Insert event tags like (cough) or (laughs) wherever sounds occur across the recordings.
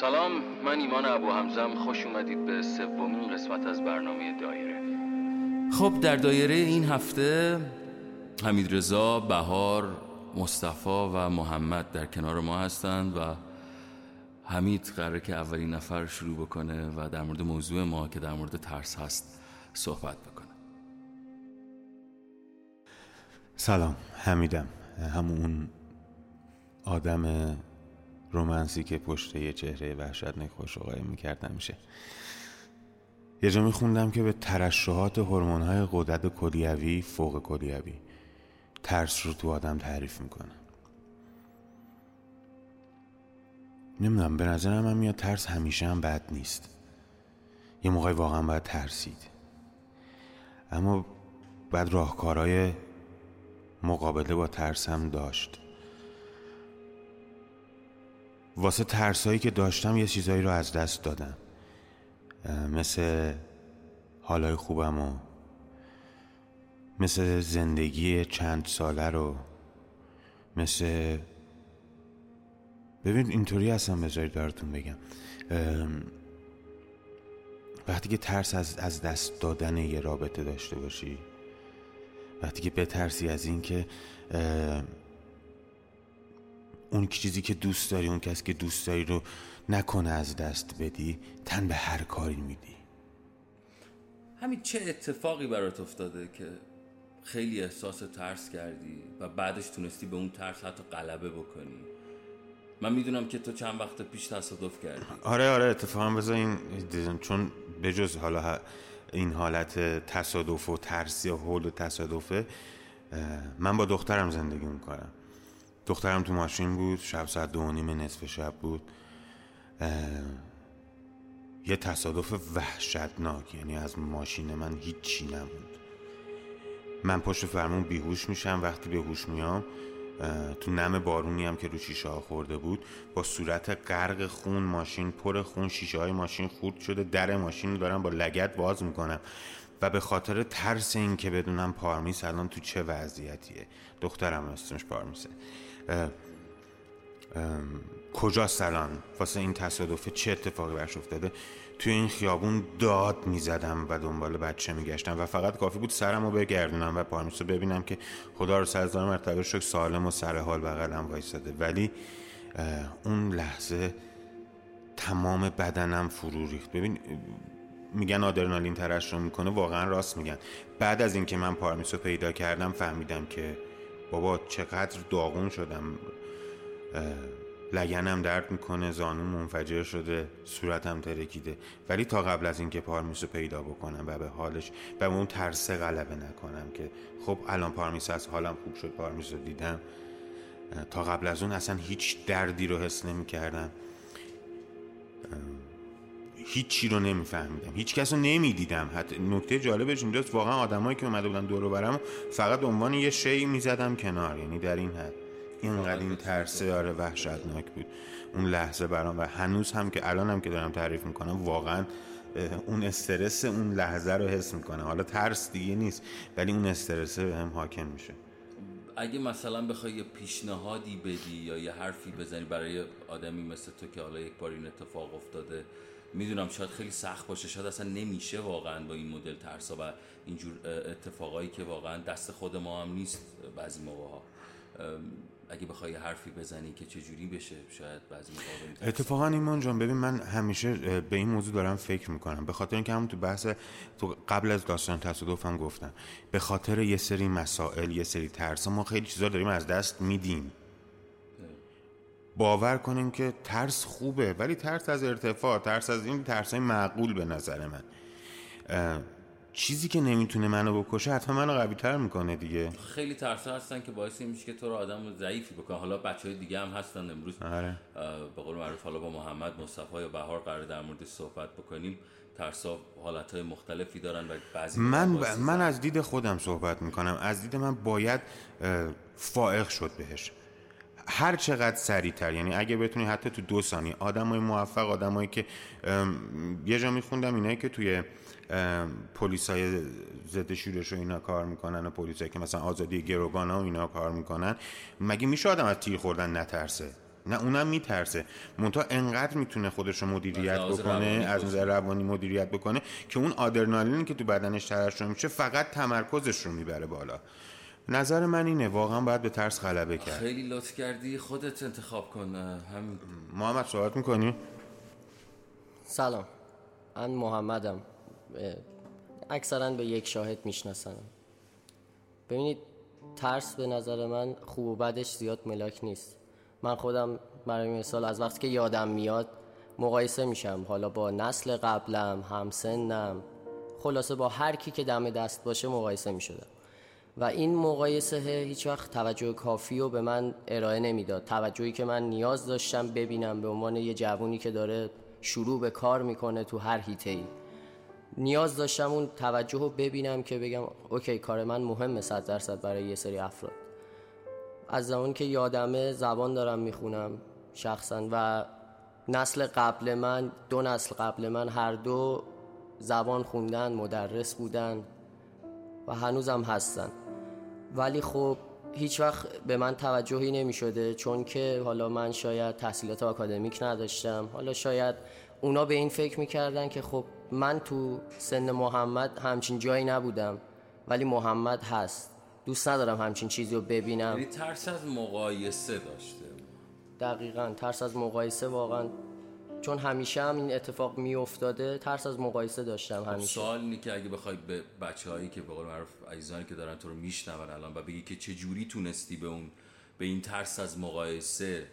سلام من ایمان ابو حمزم خوش اومدید به سومین قسمت از برنامه دایره. خب در دایره این هفته حمید رضا بهار مصطفی و محمد در کنار ما هستند و حمید قراره که اولین نفر شروع بکنه و در مورد موضوع ما که در مورد ترس هست صحبت بکنه. سلام حمیدم. همون آدم رومنسی که پشت یه چهره وحشتناک خوش آقای می‌کرد میشه یه جا میخوندم که به ترشحات های قدرت کلیوی فوق کلیوی ترس رو تو آدم تعریف می‌کنه نمی‌دونم به نظرم هم میاد ترس همیشه هم بد نیست. یه موقعی واقعا باید ترسید. اما بعد راهکارهای مقابله با ترس هم داشت. واسه ترسایی که داشتم یه چیزایی رو از دست دادم. مثل حالای خوبم و مثل زندگی چند ساله رو. مثل ببین اینطوری هستم بذارید براتون بگم. وقتی که ترس از, از دست دادن یه رابطه داشته باشی وقتی که بترسی از این که اون چیزی که دوست داری اون کسی که دوست داری رو نکنه از دست بدی تن به هر کاری میدی. همین چه اتفاقی برات افتاده که خیلی احساس ترس کردی و بعدش تونستی به اون ترس حتی غلبه بکنی؟ من می‌دونم که تو چند وقت پیش تصادف کردی. آره آره اتفاقا بذار این چون بجز حالا این حالت تصادف و ترس یا حول و تصادفه من با دخترم زندگی می‌کنم. دخترم تو ماشین بود شب ساعت دو نیم نصف شب بود. یه تصادف وحشتناک یعنی از ماشین من هیچی نبود. من پشت فرمون بیهوش میشم وقتی به هوش میام تو نم بارونی هم که رو شیشه ها خورده بود با صورت غرق خون ماشین پر خون شیشه های ماشین خورد شده در ماشین دارم با لگت باز می‌کنم. و به خاطر ترس این که بدونم پارمیس الان تو چه وضعیتیه. دخترم اسمش پارمیسه. کجاست الان واسه این تصادفه چه اتفاقی برش افتاده؟ توی این خیابون داد می‌زدم و دنبال بچه میگشتم و فقط کافی بود سرم رو بگردونم و پارمیس ببینم که خدا رو سرزدار مرتبه شک سالم و سر حال بغلم وایستاده. ولی اون لحظه تمام بدنم فرو ریخت. ببین میگن آدرنالین رو می‌کنه واقعا راست میگن. بعد از اینکه من پارمیس پیدا کردم فهمیدم که بابا چقدر داغون شدم. لگنم درد می‌کنه زانو منفجر شده صورتم ترکیده. ولی تا قبل از اینکه پارمیس رو پیدا بکنم و به حالش و اون ترسه غلبه نکنم که خب الان پارمیس از حالم خوب شد پارمیس رو دیدم تا قبل از اون اصلا هیچ دردی رو حس نمی کردم هیچی رو نمیفهمیدم. هیچ کس رو نمی‌دیدم. حتی نکته جالبش اینجاست واقعا آدمایی که اومده بودن دور برم فقط عنوان یه شی می‌زدم کنار. یعنی در این حد. اینقدر این ترسه آره وحشتناک بود. اون لحظه برام و هنوز هم که الان هم که دارم تعریف می‌کنم واقعا اون استرس اون لحظه رو حس می‌کنم. حالا ترس دیگه نیست ولی اون استرس به هم حاکم میشه. اگه مثلا بخوای یه پیشنهادی بدی یا یه حرفی بزنی برای آدمی مثل تو که حالا یک بار این اتفاق افتاده می‌دونم شاید خیلی سخت باشه شاید اصلا نمیشه واقعا با این مدل ترسا و اینجور اتفاقایی که واقعا دست خود ما هم نیست بعضی موقع ها اگه بخوای حرفی بزنی که چه جوری بشه شاید بعضی موقع اتفاقا ایمان جان ببین من همیشه به این موضوع دارم فکر می‌کنم. به خاطر اینکه همون تو بحث تو قبل از داستان تصادفم گفتم. به خاطر یه سری مسائل یه سری ترس ما خیلی چیزا داریم از دست میدیم. باور کنیم که ترس خوبه ولی ترس از ارتفاع ترس از این ترس های معقول به نظر من. چیزی که نمی‌تونه منو بکشه حتما منو قوی تر می‌کنه دیگه. خیلی ترس هستن که باعث میشه که تو رو آدم ضعیفی بکنه. حالا بچه های دیگه هم هستن امروز. آره. به قول معروف حالا با محمد مصطفی یا بهار قرار در مورد صحبت بکنیم. ترسا حالت های مختلفی دارن و بعضی من من از دید خودم صحبت می‌کنم. از دید من باید فائق شد بهش. هر چقدر سریعتر. یعنی اگه بتونی حتی تو دو ثانیه آدمای موفق آدمایی که یه جا میخوندم اینایی که توی پلیسای ضد شورش و اینا کار می‌کنن و پلیسایی که مثلا آزادی گروگان و اینا کار می‌کنن مگه میشه آدم از تیر خوردن نترسه؟ نه اونم میترسه. مونتا انقدر می‌تونه خودش رو مدیریت بکنه از نظر روانی مدیریت بکنه که اون آدرنالینی که تو بدنش ترشح میشه فقط تمرکزش رو می‌بره بالا. نظر من اینه واقعا باید به ترس غلبه کرد. خیلی لطف کردی خودت انتخاب کن هم محمد صحبت می‌کنی؟ سلام. من محمدم. اکثرا به یک شاهد میشناسنم ببینید ترس به نظر من خوب و بدش زیاد ملاک نیست. من خودم برای مثال از وقتی که یادم میاد مقایسه میشم. حالا با نسل قبلم همسنم خلاصه با هر کی که دم دست باشه مقایسه می‌شدم. و این مقایسه هیچ وقت توجه کافی رو به من ارائه نمی‌داد. توجهی که من نیاز داشتم ببینم به عنوان یه جوونی که داره شروع به کار می‌کنه تو هر هیته ای نیاز داشتم اون توجه رو ببینم که بگم اوکی کار من مهمه صد درصد برای یه سری افراد. از زمان که یادمه زبان دارم می‌خونم شخصا و نسل قبل من دو نسل قبل من هر دو زبان خوندن مدرس بودن و هنوزم هستن. ولی خب هیچ وقت به من توجهی نمی شده چون که حالا من شاید تحصیلات آکادمیک نداشتم. حالا شاید اونا به این فکر می‌کردن که خب من تو سن محمد همچین جایی نبودم ولی محمد هست. دوست ندارم همچین چیزی رو ببینم. یعنی ترس از مقایسه داشته دقیقا ترس از مقایسه واقعا چون همیشه هم این اتفاق می افتاده ترس از مقایسه داشتم خب همیشه. سوال اینه که اگه بخوای به بچه هایی که به قول معروف عزیزانی که دارن تو رو میشنون الان و بگی که چه جوری تونستی به اون به این ترس از مقایسه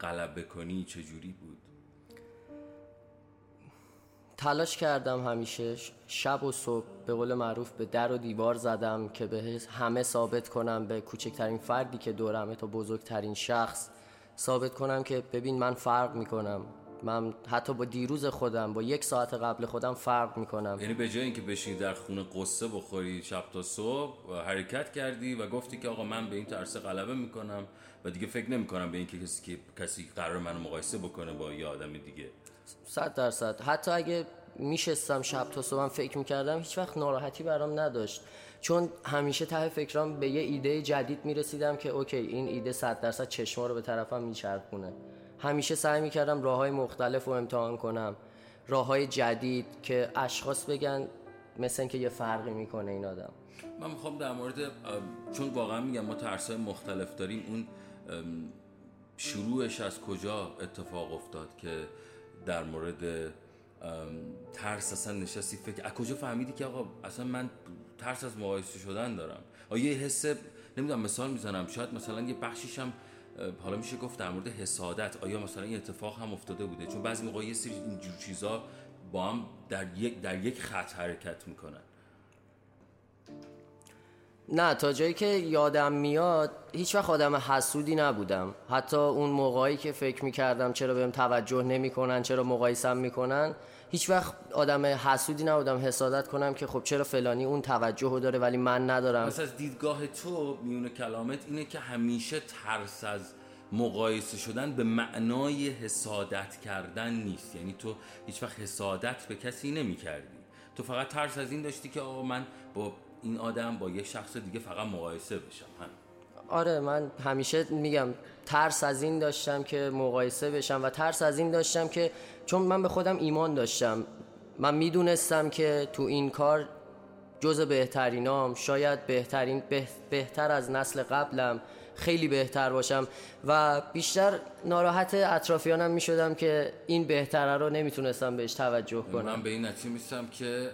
غلبه کنی چه جوری بود؟ تلاش کردم همیشه. شب و صبح به قول معروف به در و دیوار زدم که به همه ثابت کنم به کوچکترین فردی که دورمه تا بزرگترین شخص. ثابت کنم که ببین من فرق می‌کنم. من حتی با دیروز خودم با یک ساعت قبل خودم فرق می‌کنم. یعنی به جای اینکه بشینی در خونه قصه بخوری شب تا صبح حرکت کردی و گفتی که آقا من به این ترسه غلبه می‌کنم و دیگه فکر نمی‌کنم به اینکه کسی که کسی قرار منو مقایسه بکنه با یه آدم دیگه. صد درصد. حتی اگه میشستم شب تا صبحم فکر می‌کردم هیچ وقت ناراحتی برام نداشت. چون همیشه ته فکرام به یه ایده جدید می‌رسیدم که اوکی این ایده صد درصد چشما رو به طرفم میچرخونه. همیشه سعی می‌کردم راه های مختلف رو امتحان کنم. راه های جدید که اشخاص بگن مثل اینکه یه فرقی می‌کنه این آدم. من می‌خوام در مورد چون واقعا میگم ما ترس مختلف داریم اون شروعش از کجا اتفاق افتاد که در مورد ترس اصلا نشستی فکر از کجا فهمیدی که آقا اصلا من ترس از مقایسه شدن دارم؟ آیا یه حس نمی‌دونم مثال می‌زنم. شاید مثلا یه بخشیش هم حالا میشه گفت در مورد حسادت. آیا مثلا این اتفاق هم افتاده بوده؟ چون بعضی موقع یه سری اینجور چیزا با هم در یک در یک خط حرکت می‌کنن. نه تا جایی که یادم میاد هیچ وقت آدم حسودی نبودم. حتی اون موقعی که فکر می‌کردم چرا بهم توجه نمی‌کنن چرا مقایسم می‌کنن هیچ وقت آدم حسودی نبودم. حسادت کنم که خب چرا فلانی اون توجه رو داره ولی من ندارم. مثلا از دیدگاه تو میون کلامت اینه که همیشه ترس از مقایسه شدن به معنای حسادت کردن نیست. یعنی تو هیچ وقت حسادت به کسی نمی کردی تو فقط ترس از این داشتی که آقا من با این آدم با یک شخص دیگه فقط مقایسه بشم هم. آره من همیشه میگم ترس از این داشتم که مقایسه بشم و ترس از این داشتم که چون من به خودم ایمان داشتم. من می‌دونستم که تو این کار جز بهترینام شاید بهترین بهتر از نسل قبلم خیلی بهتر باشم و بیشتر ناراحت اطرافیانم می‌شدم که این بهتره رو نمی‌تونستم بهش توجه کنم. من به این نتیجه میستم که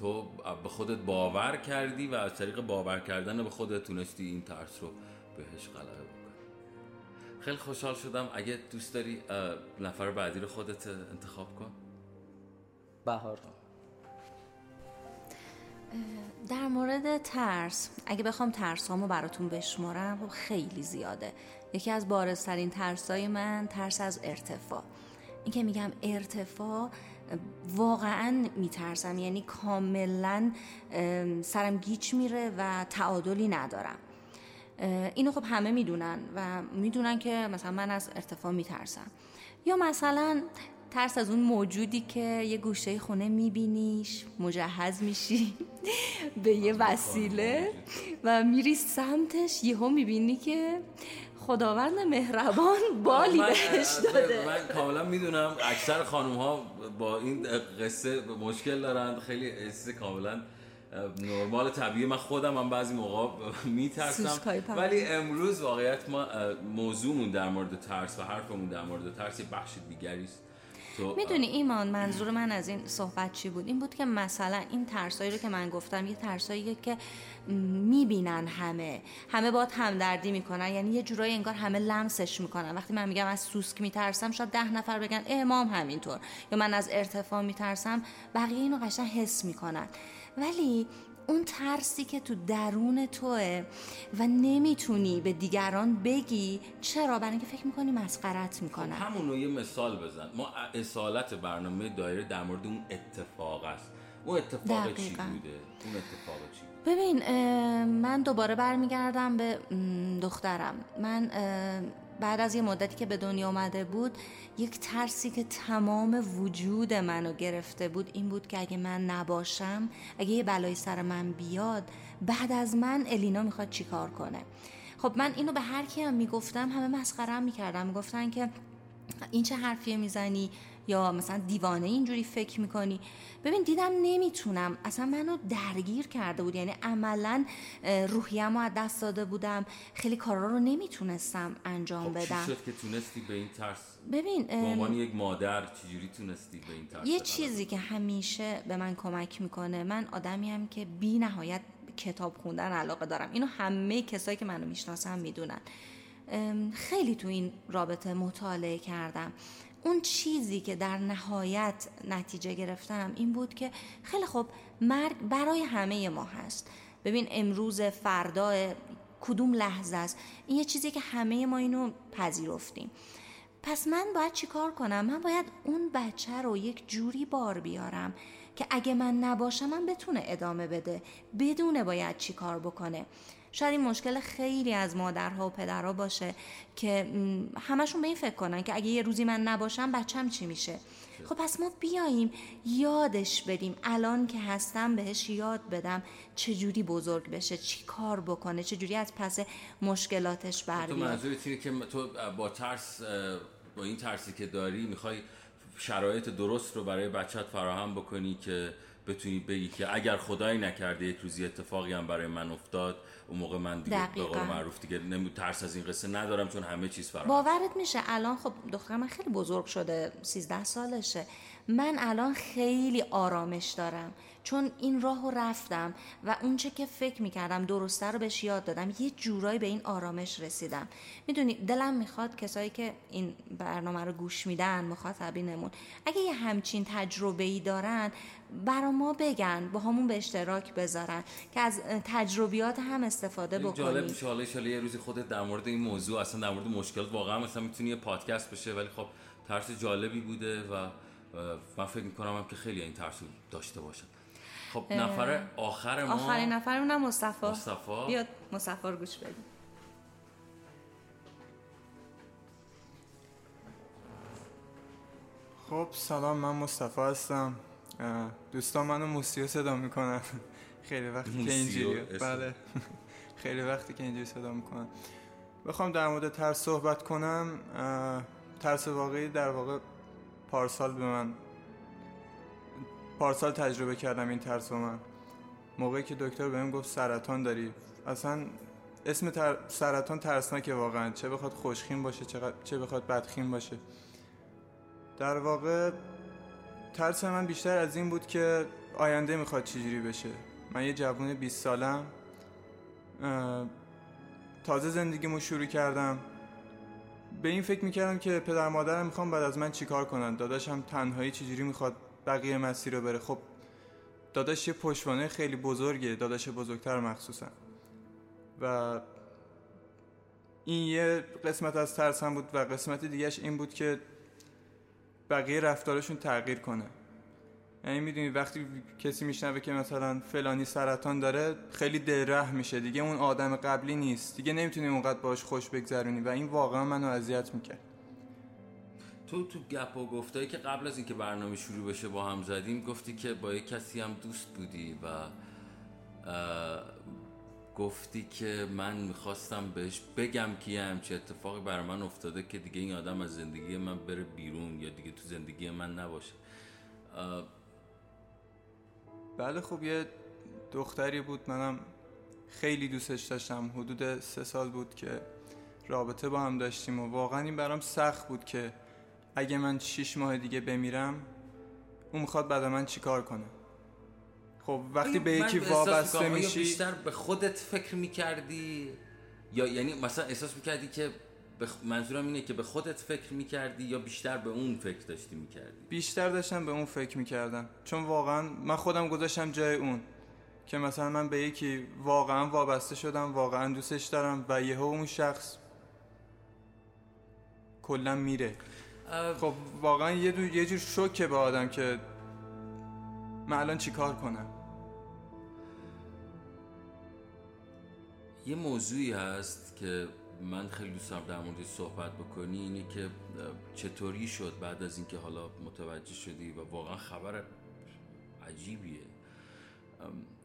تو به خودت باور کردی و از طریق باور کردن به خودت تونستی این ترس رو بهش غلبه بکنی. خیلی خوشحال شدم. اگه دوست داری نفر بعدی رو خودت انتخاب کن. بهار. در مورد ترس اگه بخوام ترس هامو براتون بشمارم خب خیلی زیاده. یکی از بارزترین ترس های من ترس از ارتفاع. این که میگم ارتفاع واقعا میترسم. یعنی کاملا سرم گیچ میره و تعادلی ندارم. اینو خب همه می‌دونن و می‌دونن که مثلا من از ارتفاع میترسم. یا مثلا ترس از اون موجودی که یه گوشه خونه میبینیش مجهز میشی (laughs) به یه وسیله و میری سمتش یهو می‌بینی که خداوند مهربان بالی بهش داده. من کاملا می‌دونم اکثر خانم ها با این قصه مشکل دارن خیلی حس کاملا نرمال طبیعی. من خودم هم بعضی موقع میترسم. ولی امروز واقعیت ما موضوعمون در مورد ترس و حرفمون در مورد ترس یه بخش دیگری است. تو می‌دونی ایمان منظور من از این صحبت چی بود؟ این بود که مثلا این ترسایی رو که من گفتم یه ترسایی که می‌بینن همه. همه باید همدردی می‌کنن. یعنی یه جورایی انگار همه لمسش می‌کنن. وقتی من میگم از سوسک میترسم شاید ده نفر بگن امام همینطور. یا من از ارتفاع میترسم بقیه اینو قشنگ حس می‌کنن. ولی اون ترسی که تو درون توه و نمی‌تونی به دیگران بگی چرا؟ برای اینکه فکر می‌کنی مسخرت می‌کنن. همون رو یه مثال بزن. ما اصالت برنامه دایره در مورد اون اتفاق است. اون اتفاق چی. بوده؟ اون اتفاق چی بوده ببین من دوباره برمیگردم به دخترم. من بعد از یه مدتی که به دنیا آمده بود یک ترسی که تمام وجود منو گرفته بود این بود که اگه من نباشم اگه یه بلایی سر من بیاد بعد از من الینا می‌خواد چیکار کنه؟ خب من اینو به هر کی هم می‌گفتم همه مسخرم می‌کردم می‌گفتن که این چه حرفیه می‌زنی؟ یا مثلا دیوانه اینجوری فکر می‌کنی؟ ببین دیدم نمی‌تونم. اصلا منو درگیر کرده بود. یعنی عملا اه، روحیه‌مو از دست داده بودم. خیلی کارا رو نمی‌تونستم انجام خب چی بدم. شد که تونستی به این ترس؟ ببین به عنوان یک مادر چجوری تونستی به این ترس یه چیزی که همیشه به من کمک می‌کنه من آدمی هم که بی نهایت کتاب خوندن علاقه دارم. اینو همه کسایی که منو می‌شناسن می‌دونن. خیلی تو این رابطه مطالعه کردم. اون چیزی که در نهایت نتیجه گرفتم این بود که خیلی خوب مرگ برای همه ما هست. ببین امروز فردا کدوم لحظه است؟ این یه چیزی که همه ما اینو پذیرفتیم. پس من باید چیکار کنم؟ من باید اون بچه رو یک جوری بار بیارم که اگه من نباشم من بتونه ادامه بده. بدونه باید چیکار بکنه. شاید این مشکل خیلی از مادرها و پدرها باشه که همشون به این فکر کنن که اگه یه روزی من نباشم بچم چی میشه. خب. پس ما بیاییم یادش بدیم الان که هستم بهش یاد بدم چجوری بزرگ بشه چی کار بکنه چجوری از پس مشکلاتش بر تو منظورت اینه که تو با ترس با این ترسی که داری می‌خوای شرایط درست رو برای بچت فراهم بکنی که بتونی بگی که اگر خدایی نکرده یک روزی اتفاقی هم برای من افتاد اون موقع من دیگه به قول. معروف دیگه نمی ترس از این قصه ندارم چون همه چیز فراهم باورت میشه الان خب دختر من خیلی بزرگ شده 13 سالشه من الان خیلی آرامش دارم. چون این راه رو رفتم و اونچه که فکر می‌کردم درسته رو بهش یاد دادم یه جورایی به این آرامش رسیدم. می‌دونی دلم می‌خواد کسایی که این برنامه رو گوش میدن مخاطبینمون اگه یه همچین تجربه ای دارن برا ما بگن با همون به اشتراک بذارن که از تجربیات هم استفاده جالب بکنیم. حالا ایشالا یه روزی خودت در مورد این موضوع اصلا در مورد مشکلات واقعا مثلا می‌تونی یه پادکست بشه ولی خب ترس جالبی بوده و من فکر می‌کنم هم که خیلی این ترس داشته باشن. خب نفر آخر ما آخرین نفرمونم مصطفی. مصطفی. بیاد مصطفی رو گوش بدیم. خب سلام من مصطفی هستم. دوستان منو موسیو صدا می‌کنن. (laughs) خیلی وقتی که اینجوری. بله. (laughs) خیلی وقتی که اینجوری صدا می‌کنن. بخوام در مورد ترس صحبت کنم. ترس واقعی در واقع پارسال به من پارسال تجربه کردم این ترس رو من. موقعی که دکتر بهم گفت سرطان داری. اصلا اسم تر... سرطان ترسناکه واقعا. چه بخواد خوشخیم باشه چه, بخواد بدخیم باشه. در واقع ترس من بیشتر از این بود که آینده می‌خواد چجوری بشه. من یه جوون 20 سالم تازه زندگیمو شروع کردم. به این فکر می‌کردم که پدر مادرم می‌خوام بعد از من چیکار کنن. داداشم تنهایی چجوری می‌خواد بقیه مسیر رو بره. خب داداش یه پشتوانه خیلی بزرگه. داداش بزرگتر مخصوصا. و این یه قسمت از ترسم بود و قسمت دیگهش این بود که بقیه رفتارشون تغییر کنه. یعنی می‌دونی وقتی کسی میشنوه که مثلا فلانی سرطان داره خیلی دلره میشه دیگه. اون آدم قبلی نیست. دیگه نمی‌تونی اونقدر باش خوش بگذرونی و این واقعا منو اذیت می‌کرد. تو تو گپ و گفتایی که قبل از اینکه برنامه شروع بشه با هم زدیم گفتی که با یک کسی هم دوست بودی و گفتی که من می‌خواستم بهش بگم که یه همچه اتفاقی برای من افتاده که دیگه این آدم از زندگی من بره بیرون یا دیگه تو زندگی من نباشه. بله خب یه دختری بود منم خیلی دوستش داشتم. حدود سه سال بود که رابطه با هم داشتیم و واقعا این برام سخت بود که اگه من شیش ماه دیگه بمیرم اون می‌خواد بعد من چیکار کنه؟ خب وقتی به یکی وابسته میشی؟ بیشتر به خودت فکر می‌کردی؟ یا یعنی مثلا احساس می‌کردی که منظورم اینه که به خودت فکر می‌کردی یا بیشتر به اون فکر داشتی می‌کردی؟ بیشتر داشتم به اون فکر می‌کردم. چون واقعا من خودم گذاشتم جای اون که مثلا من به یکی واقعا وابسته شدم واقعا دوستش دارم و یه اون شخص کلا میره. خب واقعا یه, دو... یه جور شوکه به آدم که من الان چیکار کنم؟ یه موضوعی هست که من خیلی دوست دارم در مورد صحبت بکنی اینه که چطوری شد بعد از اینکه حالا متوجه شدی و واقعا خبر عجیبیه.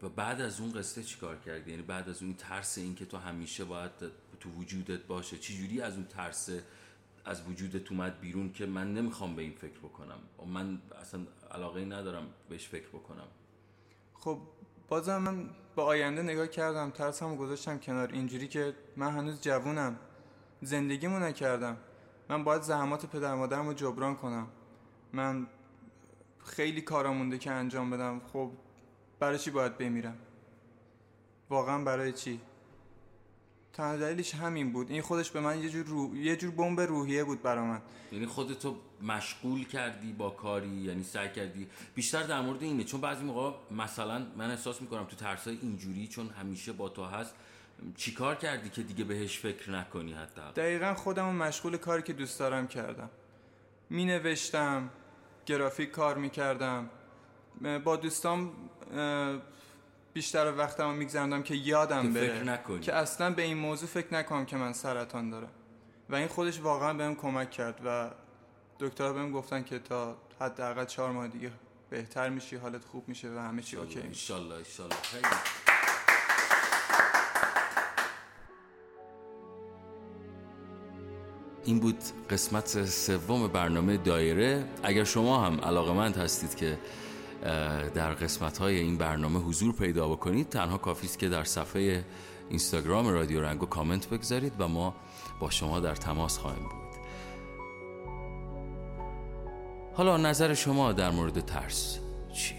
و بعد از اون قصه چیکار کردی؟ یعنی بعد از اون ترس اینکه تو همیشه باید تو وجودت باشه. چجوری از اون ترس از وجودت اومد بیرون که من نمی‌خوام به این فکر بکنم؟ من اصلا علاقه ندارم بهش فکر بکنم. خب بازم من به آینده نگاه کردم ترسمو گذاشتم کنار. اینجوری که من هنوز جوونم. زندگیمو نکردم. من باید زحمات پدر مادرم رو جبران کنم. من خیلی کارا مونده که انجام بدم. خب برای چی باید بمیرم؟ واقعا برای چی؟ تنها دلیلش همین بود. این خودش به من یه جور, رو... یه جور بمب روحیه بود برا من. یعنی خودتو مشغول کردی با کاری؟ یعنی سعی کردی؟ بیشتر در مورد اینه چون بعضی موقع مثلا من احساس می‌کنم تو ترسای اینجوری چون همیشه با تو هست چیکار کردی که دیگه بهش فکر نکنی حتی دقیقا خودم مشغول کاری که دوست دارم کردم. می نوشتم گرافیک کار می کردم با دوستام بیشتر وقتمو میگذرندم که یادم بره فکر نکنی. که اصلا به این موضوع فکر نکنم که من سرطان دارم. و این خودش واقعا بهم کمک کرد و دکتر بهم گفتن که تا حداقل چهار ماه دیگه بهتر میشی حالت خوب میشه و همه چی اوکی میشه. ان این بود قسمت سوم برنامه دایره. اگر شما هم علاقمند هستید که در قسمت های این برنامه حضور پیدا بکنید تنها کافی است که در صفحه اینستاگرام رادیو رنگو کامنت بگذارید و ما با شما در تماس خواهیم بود حالا نظر شما در مورد ترس چی؟